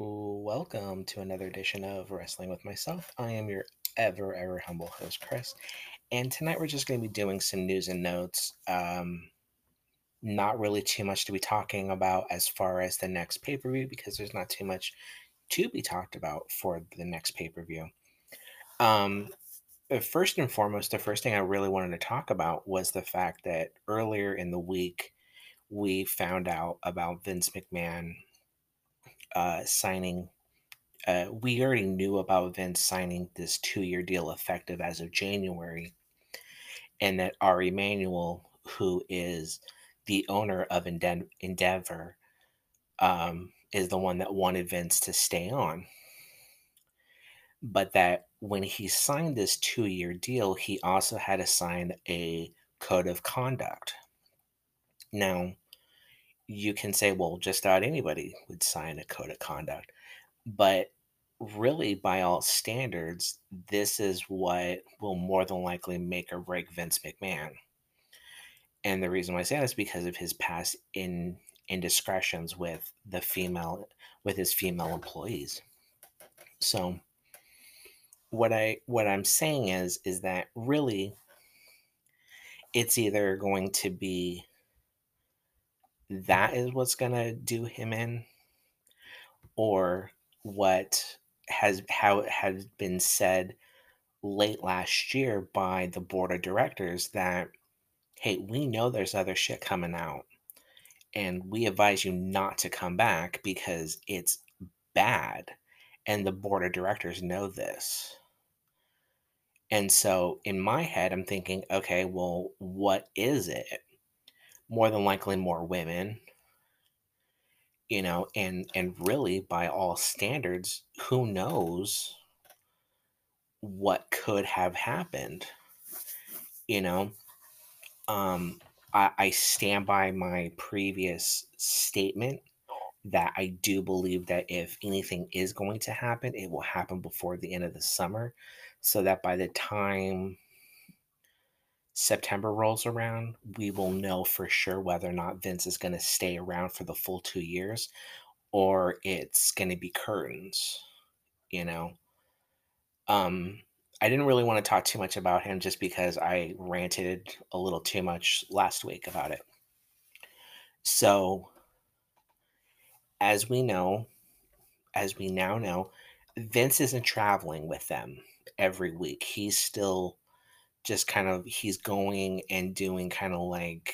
Welcome to another edition of Wrestling with Myself. I am your ever, ever humble host, Chris. And tonight we're just going to be doing some news and notes. Um, not really too much to be talking about as far as the next pay per view because there's not too much to be talked about for the next pay per view. Um, first and foremost, the first thing I really wanted to talk about was the fact that earlier in the week, we found out about Vince McMahon uh, signing. Uh, we already knew about Vince signing this two year deal effective as of January, and that Ari Emanuel, who is the owner of Ende- Endeavor, um, is the one that wanted Vince to stay on. But that when he signed this two year deal, he also had to sign a code of conduct. Now, you can say, well, just about anybody would sign a code of conduct. But really, by all standards, this is what will more than likely make or break Vince McMahon. And the reason why I say that is because of his past in indiscretions with the female with his female employees. So what I what I'm saying is is that really it's either going to be that is what's going to do him in? Or what has how it has been said late last year by the board of directors that hey we know there's other shit coming out and we advise you not to come back because it's bad and the board of directors know this. And so in my head i'm thinking okay well what is it more than likely more women you know and and really by all standards who knows what could have happened you know? Um I, I stand by my previous statement that I do believe that if anything is going to happen, it will happen before the end of the summer, so that by the time September rolls around, we will know for sure whether or not Vince is going to stay around for the full two years or it's going to be curtains, you know. Um, I didn't really want to talk too much about him just because I ranted a little too much last week about it. So, as we know, as we now know, Vince isn't traveling with them every week. He's still just kind of he's going and doing kind of like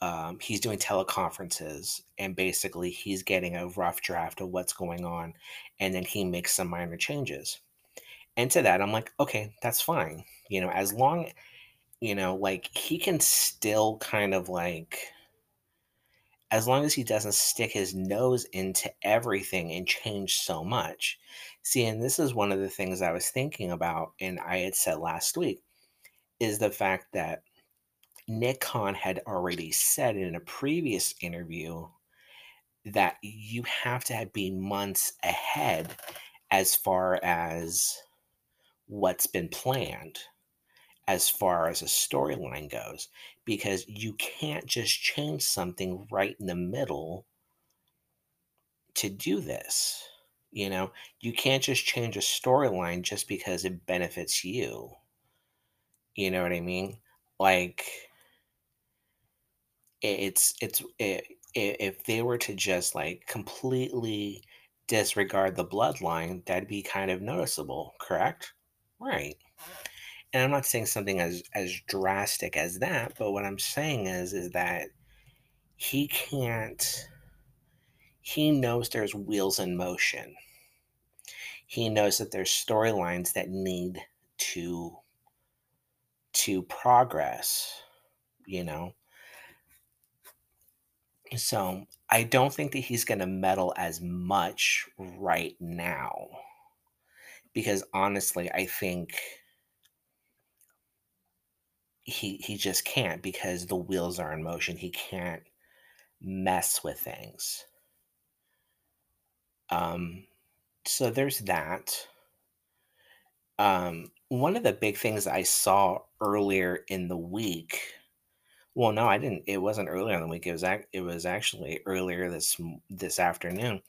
um, he's doing teleconferences and basically he's getting a rough draft of what's going on and then he makes some minor changes. And to that i'm like okay that's fine. You know as long you know like he can still kind of like as long as he doesn't stick his nose into everything and change so much. See and this is one of the things i was thinking about and i had said last week is the fact that Nick Khan had already said in a previous interview that you have to be months ahead as far as what's been planned as far as a storyline goes because you can't just change something right in the middle to do this you know? You can't just change a storyline just because it benefits you you know what I mean? Like it's it's it, if they were to just like completely disregard the bloodline, that'd be kind of noticeable, correct? Right. And I'm not saying something as as drastic as that, but what I'm saying is is that he can't he knows there's wheels in motion. He knows that there's storylines that need to to progress, you know. So I don't think that he's going to meddle as much right now. Because honestly, I think he he just can't because the wheels are in motion. He can't mess with things. Um so there's that. Um one of the big things I saw earlier in the week well, no, I didn't it wasn't earlier in the week, it was ac it was actually earlier this this afternoon.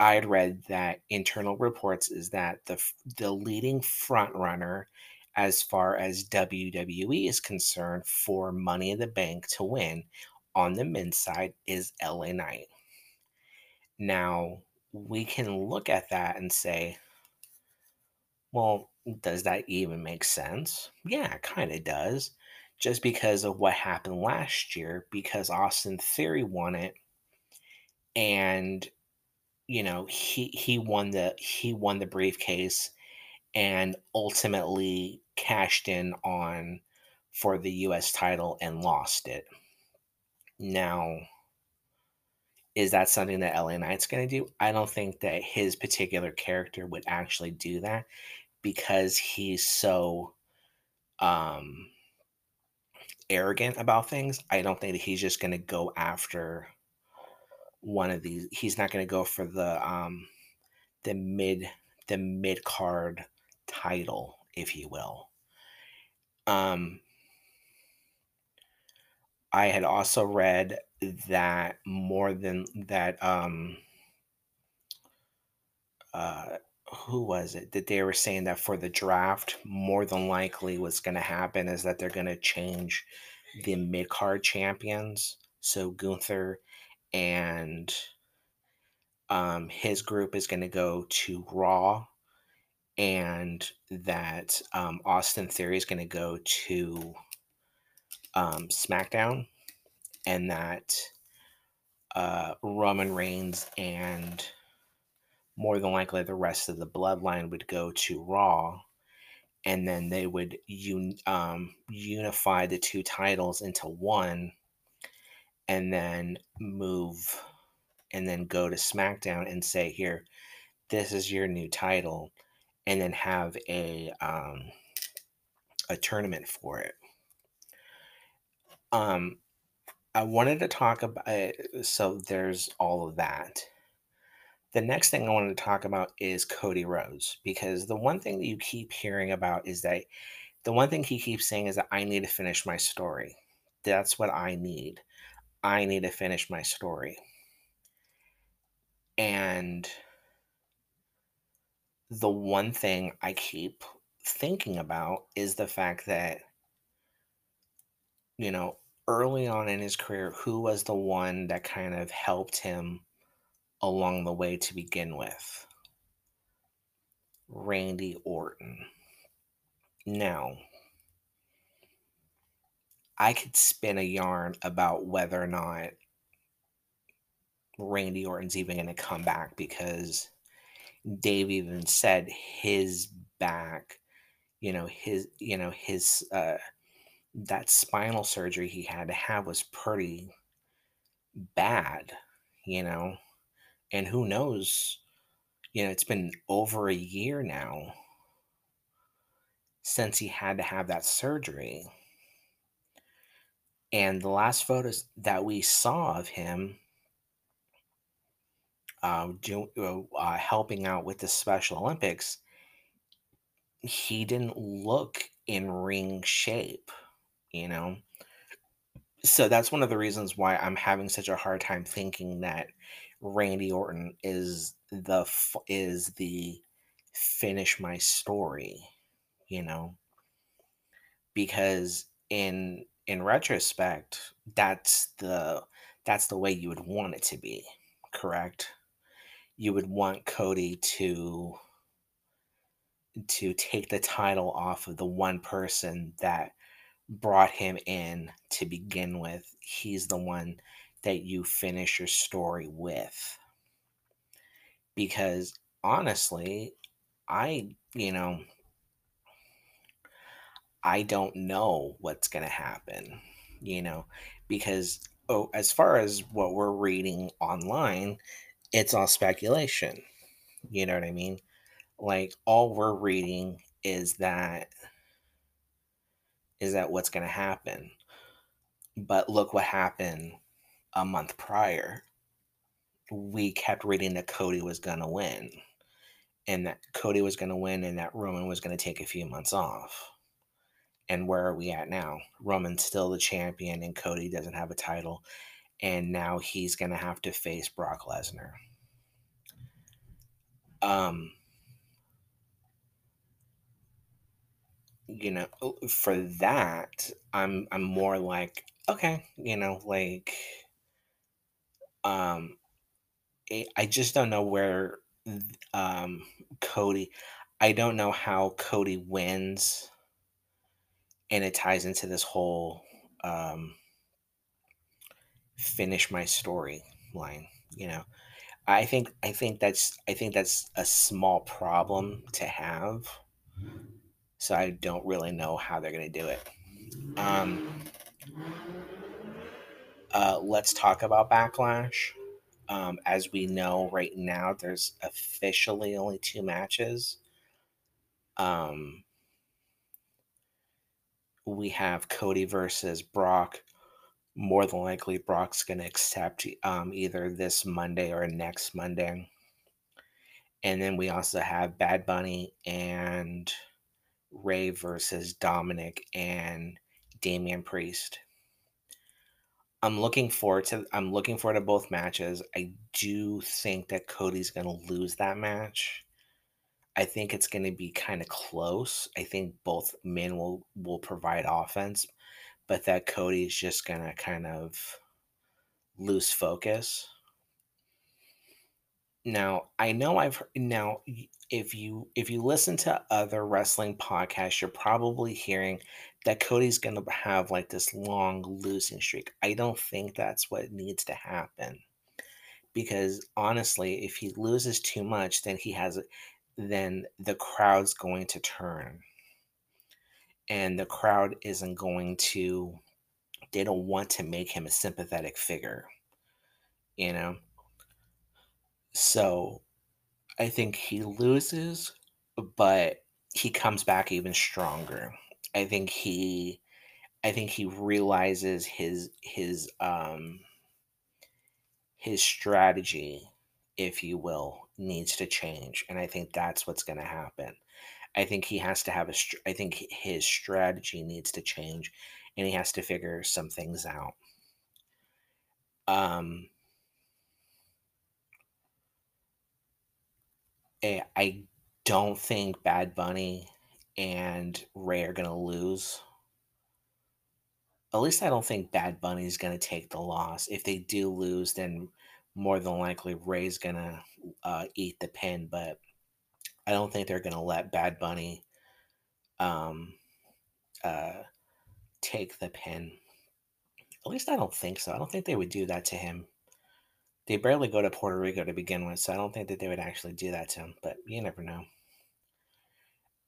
I had read that internal reports is that the the leading front runner as far as WWE is concerned for Money in the Bank to win on the men's side is LA Knight. Now, we can look at that and say, well, does that even make sense? Yeah, kind of does. Just because of what happened last year, because Austin Theory won it and you know he he won the he won the briefcase and ultimately cashed in on for the US title and lost it. Now, is that something that LA Knight's going to do? I don't think that his particular character would actually do that because he's so um arrogant about things. I don't think that he's just going to go after one of these. He's not going to go for the um the mid the mid card title, if you will. Um I had also read that more than that um uh who was it that they were saying that for the draft more than likely what's going to happen is that they're going to change the mid card champions. So gunther and um, his group is going to go to raw and that um, austin theory is going to go to um, smackdown and that uh, roman reigns and more than likely the rest of the bloodline would go to Raw, and then they would un- um, unify the two titles into one, and then move, and then go to SmackDown and say, "Here, this is your new title," and then have a um, a tournament for it. Um, I wanted to talk about so there's all of that the next thing I wanted to talk about is Cody Rhodes because the one thing that you keep hearing about is that the one thing he keeps saying is that I need to finish my story. That's what I need. I need to finish my story. And the one thing I keep thinking about is the fact that, you know, early on in his career, who was the one that kind of helped him along the way to begin with. Randy Orton. Now, I could spin a yarn about whether or not Randy Orton's even going to come back because Dave even said his back, you know, his, you know, his, uh, that spinal surgery he had to have was pretty bad, you know. And who knows? You know, it's been over a year now since he had to have that surgery. And the last photos that we saw of him uh, do, uh, uh helping out with the Special Olympics, he didn't look in ring shape, you know? So that's one of the reasons why I'm having such a hard time thinking that Randy Orton is the is the finish my story, you know, because in in retrospect, that's the that's the way you would want it to be, correct? You would want Cody to to take the title off of the one person that brought him in to begin with. He's the one that you finish your story with. Because honestly, I, you know, I don't know what's going to happen, you know, because oh, as far as what we're reading online, it's all speculation. You know what I mean? Like all we're reading is that is that what's going to happen. But look what happened a month prior, we kept reading that Cody was going to win and that Cody was going to win and that Roman was going to take a few months off. And where are we at now? Roman's still the champion and Cody doesn't have a title. And now he's going to have to face Brock Lesnar. Um, you know, for that, I'm I'm more like, okay, you know, like, um, eh, I just don't know where, um, Cody. I don't know how Cody wins, and it ties into this whole um, finish my story line. You know, I think I think that's I think that's a small problem to have. So I don't really know how they're gonna do it. Um, uh, let's talk about backlash. Um, as we know right now, there's officially only two matches. Um, we have Cody versus Brock. More than likely, Brock's going to accept um, either this Monday or next Monday. And then we also have Bad Bunny and Rey versus Dominik and Damian Priest. I'm looking forward to I'm looking forward to both matches. I do think that Cody's going to lose that match. I think it's going to be kind of close. I think both men will will provide offense, but that Cody's just going to kind of lose focus. Now, I know I've now if you if you listen to other wrestling podcasts, you're probably hearing that Cody's going to have like this long losing streak. I don't think that's what needs to happen because honestly, if he loses too much, then he has then the crowd's going to turn and the crowd isn't going to they don't want to make him a sympathetic figure, you know? So I think he loses, but he comes back even stronger. I think he I think he realizes his his um his strategy, if you will, needs to change. And I think that's what's going to happen. I think he has to have a. I think his strategy needs to change and he has to figure some things out. Um I don't think Bad Bunny and Rey are going to lose. At least I don't think Bad Bunny is going to take the loss. If they do lose, then more than likely Rey's going to uh, eat the pin, but I don't think they're going to let Bad Bunny um, uh, take the pin. At least I don't think so. I don't think they would do that to him. They barely go to Puerto Rico to begin with, so I don't think that they would actually do that to him, but you never know.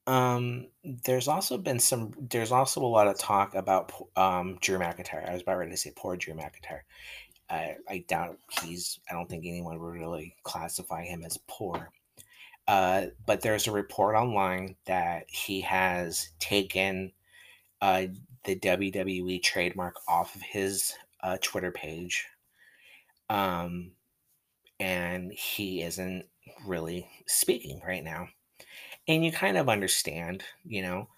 Um, there's also been some there's also a lot of talk about um Drew McIntyre. I was about ready to say poor Drew McIntyre. I, I doubt he's I don't think anyone would really classify him as poor. Uh, but there's a report online that he has taken uh, the WWE trademark off of his uh, Twitter page. Um, and he isn't really speaking right now. And you kind of understand, you know.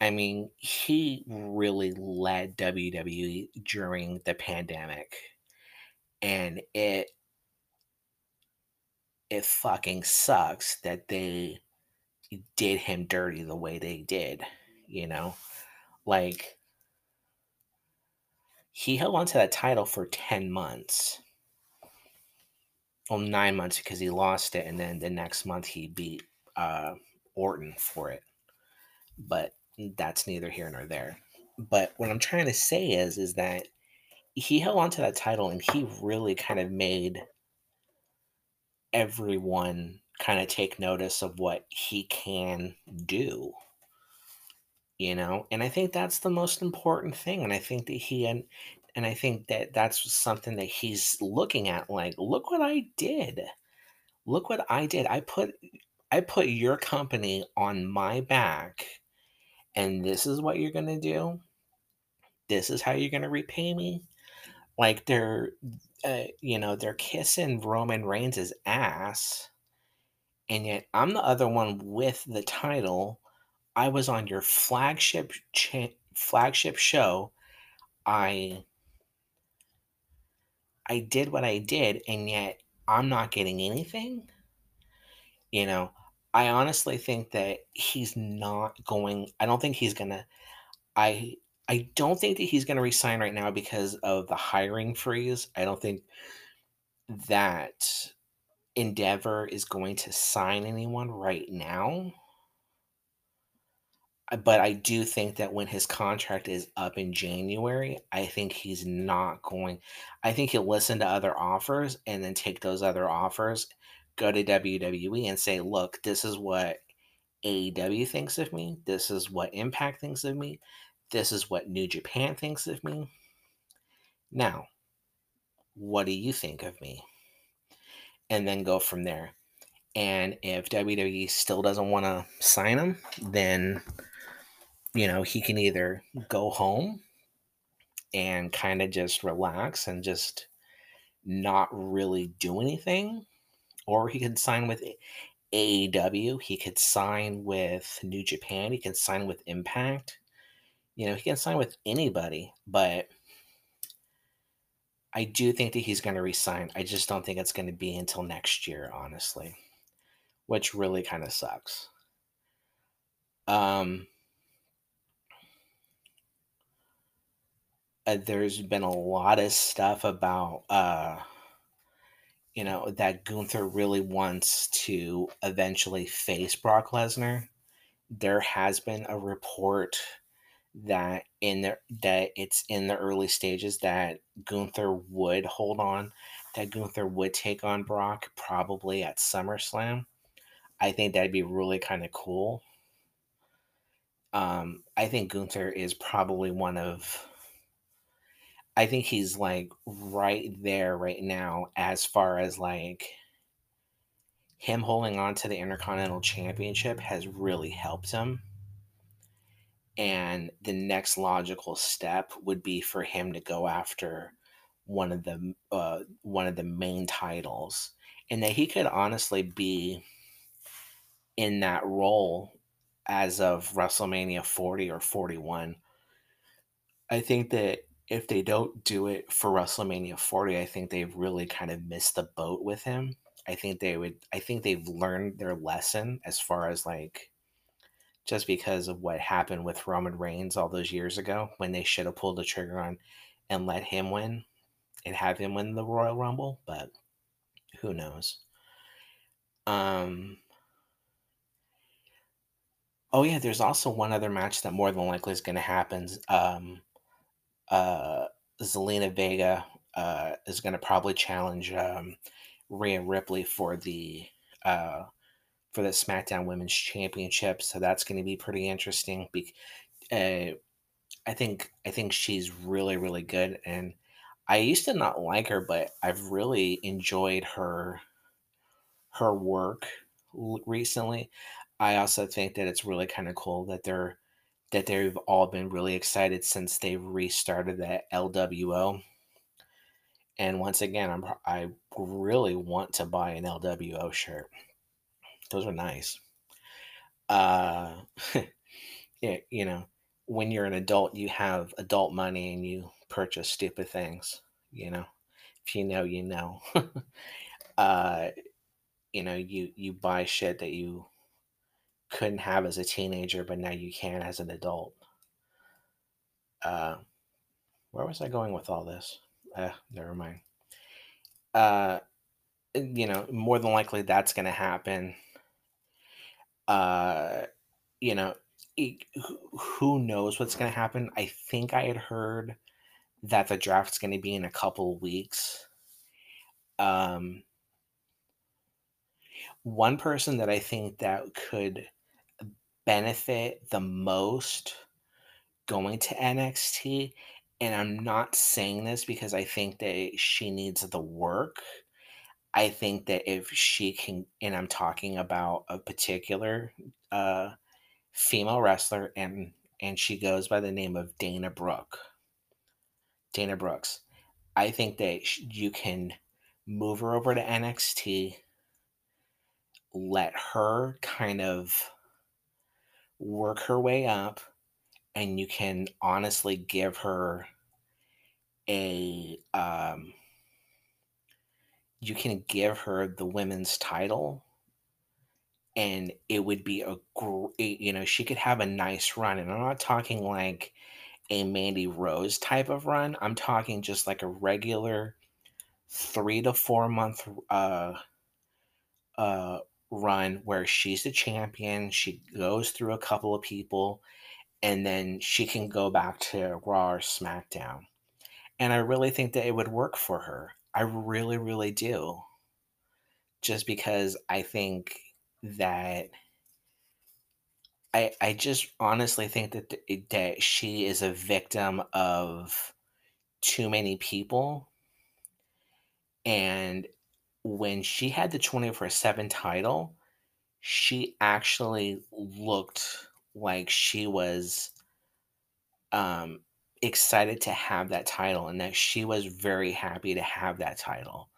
I mean, he really led WWE during the pandemic. And it it fucking sucks that they did him dirty the way they did, you know? Like he held on to that title for 10 months. Well, nine months because he lost it, and then the next month he beat uh, Orton for it. But that's neither here nor there. But what I'm trying to say is, is that he held on to that title, and he really kind of made everyone kind of take notice of what he can do. You know, and I think that's the most important thing. And I think that he and and I think that that's something that he's looking at. Like, look what I did. Look what I did. I put I put your company on my back, and this is what you're gonna do. This is how you're gonna repay me. Like they're, uh, you know, they're kissing Roman Reigns' ass, and yet I'm the other one with the title. I was on your flagship cha- flagship show. I I did what I did, and yet I'm not getting anything. You know, I honestly think that he's not going I don't think he's gonna I I don't think that he's gonna resign right now because of the hiring freeze. I don't think that Endeavor is going to sign anyone right now. But I do think that when his contract is up in January, I think he's not going I think he'll listen to other offers and then take those other offers, go to WWE and say, "Look, this is what AEW thinks of me. This is what Impact thinks of me. This is what New Japan thinks of me. Now, what do you think of me?" And then go from there. And if WWE still doesn't want to sign him, then you know, he can either go home and kind of just relax and just not really do anything, or he could sign with AEW, he could sign with New Japan, he can sign with Impact. You know, he can sign with anybody, but I do think that he's going to resign. I just don't think it's going to be until next year, honestly, which really kind of sucks. Um, uh, there's been a lot of stuff about uh you know that Gunther really wants to eventually face Brock Lesnar. There has been a report that in the that it's in the early stages that Gunther would hold on, that Gunther would take on Brock probably at SummerSlam. I think that'd be really kind of cool. Um, I think Gunther is probably one of I think he's like right there right now as far as like him holding on to the Intercontinental Championship has really helped him. And the next logical step would be for him to go after one of the uh, one of the main titles, and that he could honestly be in that role as of WrestleMania 40 or 41. I think that if they don't do it for WrestleMania 40, I think they've really kind of missed the boat with him. I think they would I think they've learned their lesson as far as like just because of what happened with Roman Reigns all those years ago when they should have pulled the trigger on and let him win and have him win the Royal Rumble, but who knows. Um Oh yeah, there's also one other match that more than likely is going to happen. Um uh, Zelina Vega uh, is going to probably challenge um, Rhea Ripley for the uh, for the SmackDown Women's Championship. So that's going to be pretty interesting. Be- uh, I think I think she's really really good, and I used to not like her, but I've really enjoyed her her work recently. I also think that it's really kind of cool that they're that they've all been really excited since they restarted the LWO. And once again, I'm I really want to buy an LWO shirt. Those are nice. Uh, yeah, you know, when you're an adult, you have adult money and you purchase stupid things. You know, if you know, you know. uh, you know, you you buy shit that you couldn't have as a teenager, but now you can as an adult. Uh, where was I going with all this? Uh, never mind. Uh, you know, more than likely that's going to happen. Uh, you know, who knows what's going to happen? I think I had heard that the draft's going to be in a couple weeks. Um, one person that I think that could benefit the most going to NXT. And I'm not saying this because I think that she needs the work. I think that if she can, and I'm talking about a particular uh, female wrestler, and and she goes by the name of Dana Brooke. Dana Brooks. I think that you can move her over to NXT, let her kind of work her way up and you can honestly give her a um, you can give her the women's title and it would be a great you know, she could have a nice run, and I'm not talking like a Mandy Rose type of run, I'm talking just like a regular 3 to 4 month uh uh, run where she's the champion, she goes through a couple of people, and then she can go back to Raw or SmackDown. And I really think that it would work for her. I really, really do. Just because I think that I I just honestly think that th that she is a victim of too many people. And when she had the 24/7 title, she actually looked like she was um, excited to have that title and that she was very happy to have that title.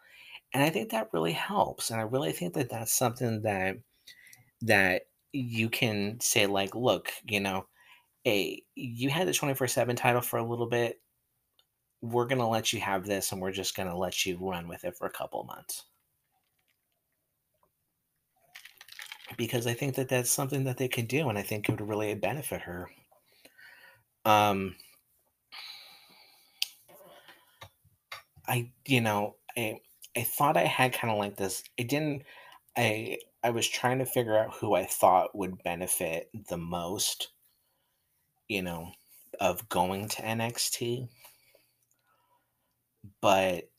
And I think that really helps. And I really think that that's something that that you can say like, look, you know, hey, you had the 24/7 title for a little bit. We're going to let you have this and we're just going to let you run with it for a couple months. Because I think that that's something that they can do and I think it would really benefit her. Um I you know, I I thought I had kinda like this it didn't I I was trying to figure out who I thought would benefit the most, you know, of going to NXT. But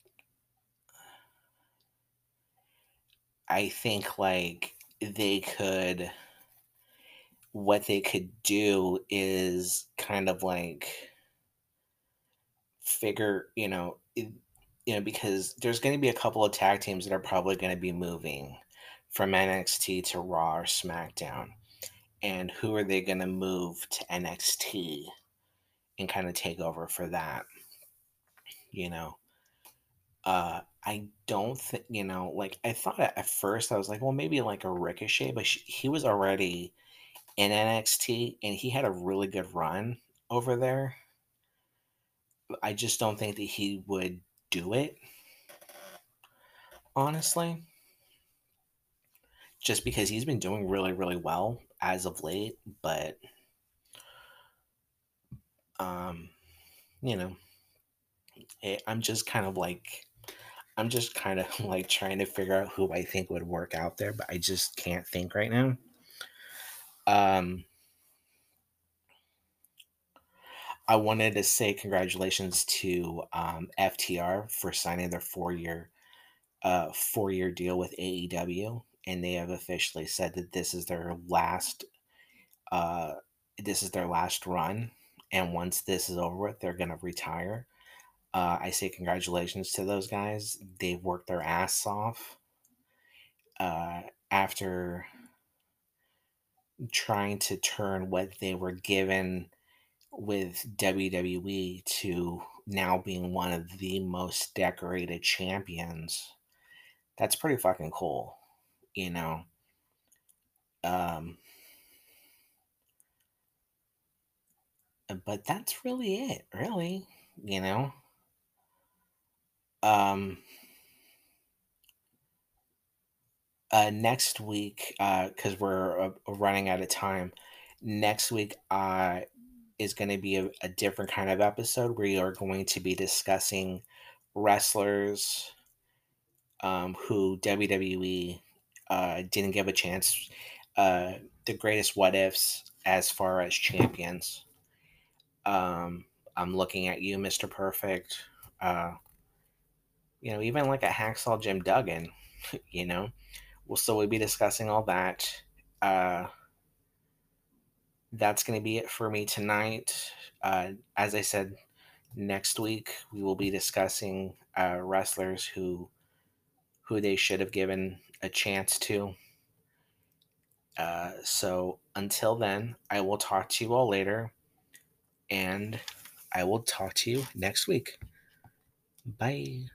I think, like, they could what they could do is kind of, like figure, you know, it you know, because there's gonna be a couple of tag teams that are probably gonna be moving from NXT to Raw or SmackDown. And who are they gonna move to NXT and kinda take over for that? You know? Uh, I don't think you know, like, I thought at at first, I was like, "Well, maybe like a Ricochet," but sh he was already in NXT, and he had a really good run over there. I just don't think that he would do it honestly. Just because he's been doing really, really well as of late, but um, you know, eh, I'm just kind of like I'm just kinda, like, trying to figure out who I think would work out there, but I just can't think right now. Um I wanted to say congratulations to, um, FTR for signing their four-year uh, four-year deal with AEW, and they have officially said that this is their last uh, this is their last run, and once this is over with, they're gonna retire. Uh, I say congratulations to those guys. They've worked their ass off uh, after trying to turn what they were given with WWE to now being one of the most decorated champions. That's pretty fucking cool, you know? Um but that's really it, really, you know? Um uh, next week, uh, because we're uh, running out of time, next week uh, is going to be a, a different kind of episode. Where we are going to be discussing wrestlers um, who WWE uh, didn't give a chance, uh, the greatest what ifs as far as champions. Um, I'm looking at you, Mr. Perfect. Uh, you know, even like a hacksaw Jim Duggan, you know. Well, be discussing all that. Uh, that's going to be it for me tonight. Uh, as I said, next week we will be discussing uh, wrestlers who who they should have given a chance to. Uh, so until then, I will talk to you all later, and I will talk to you next week. Bye.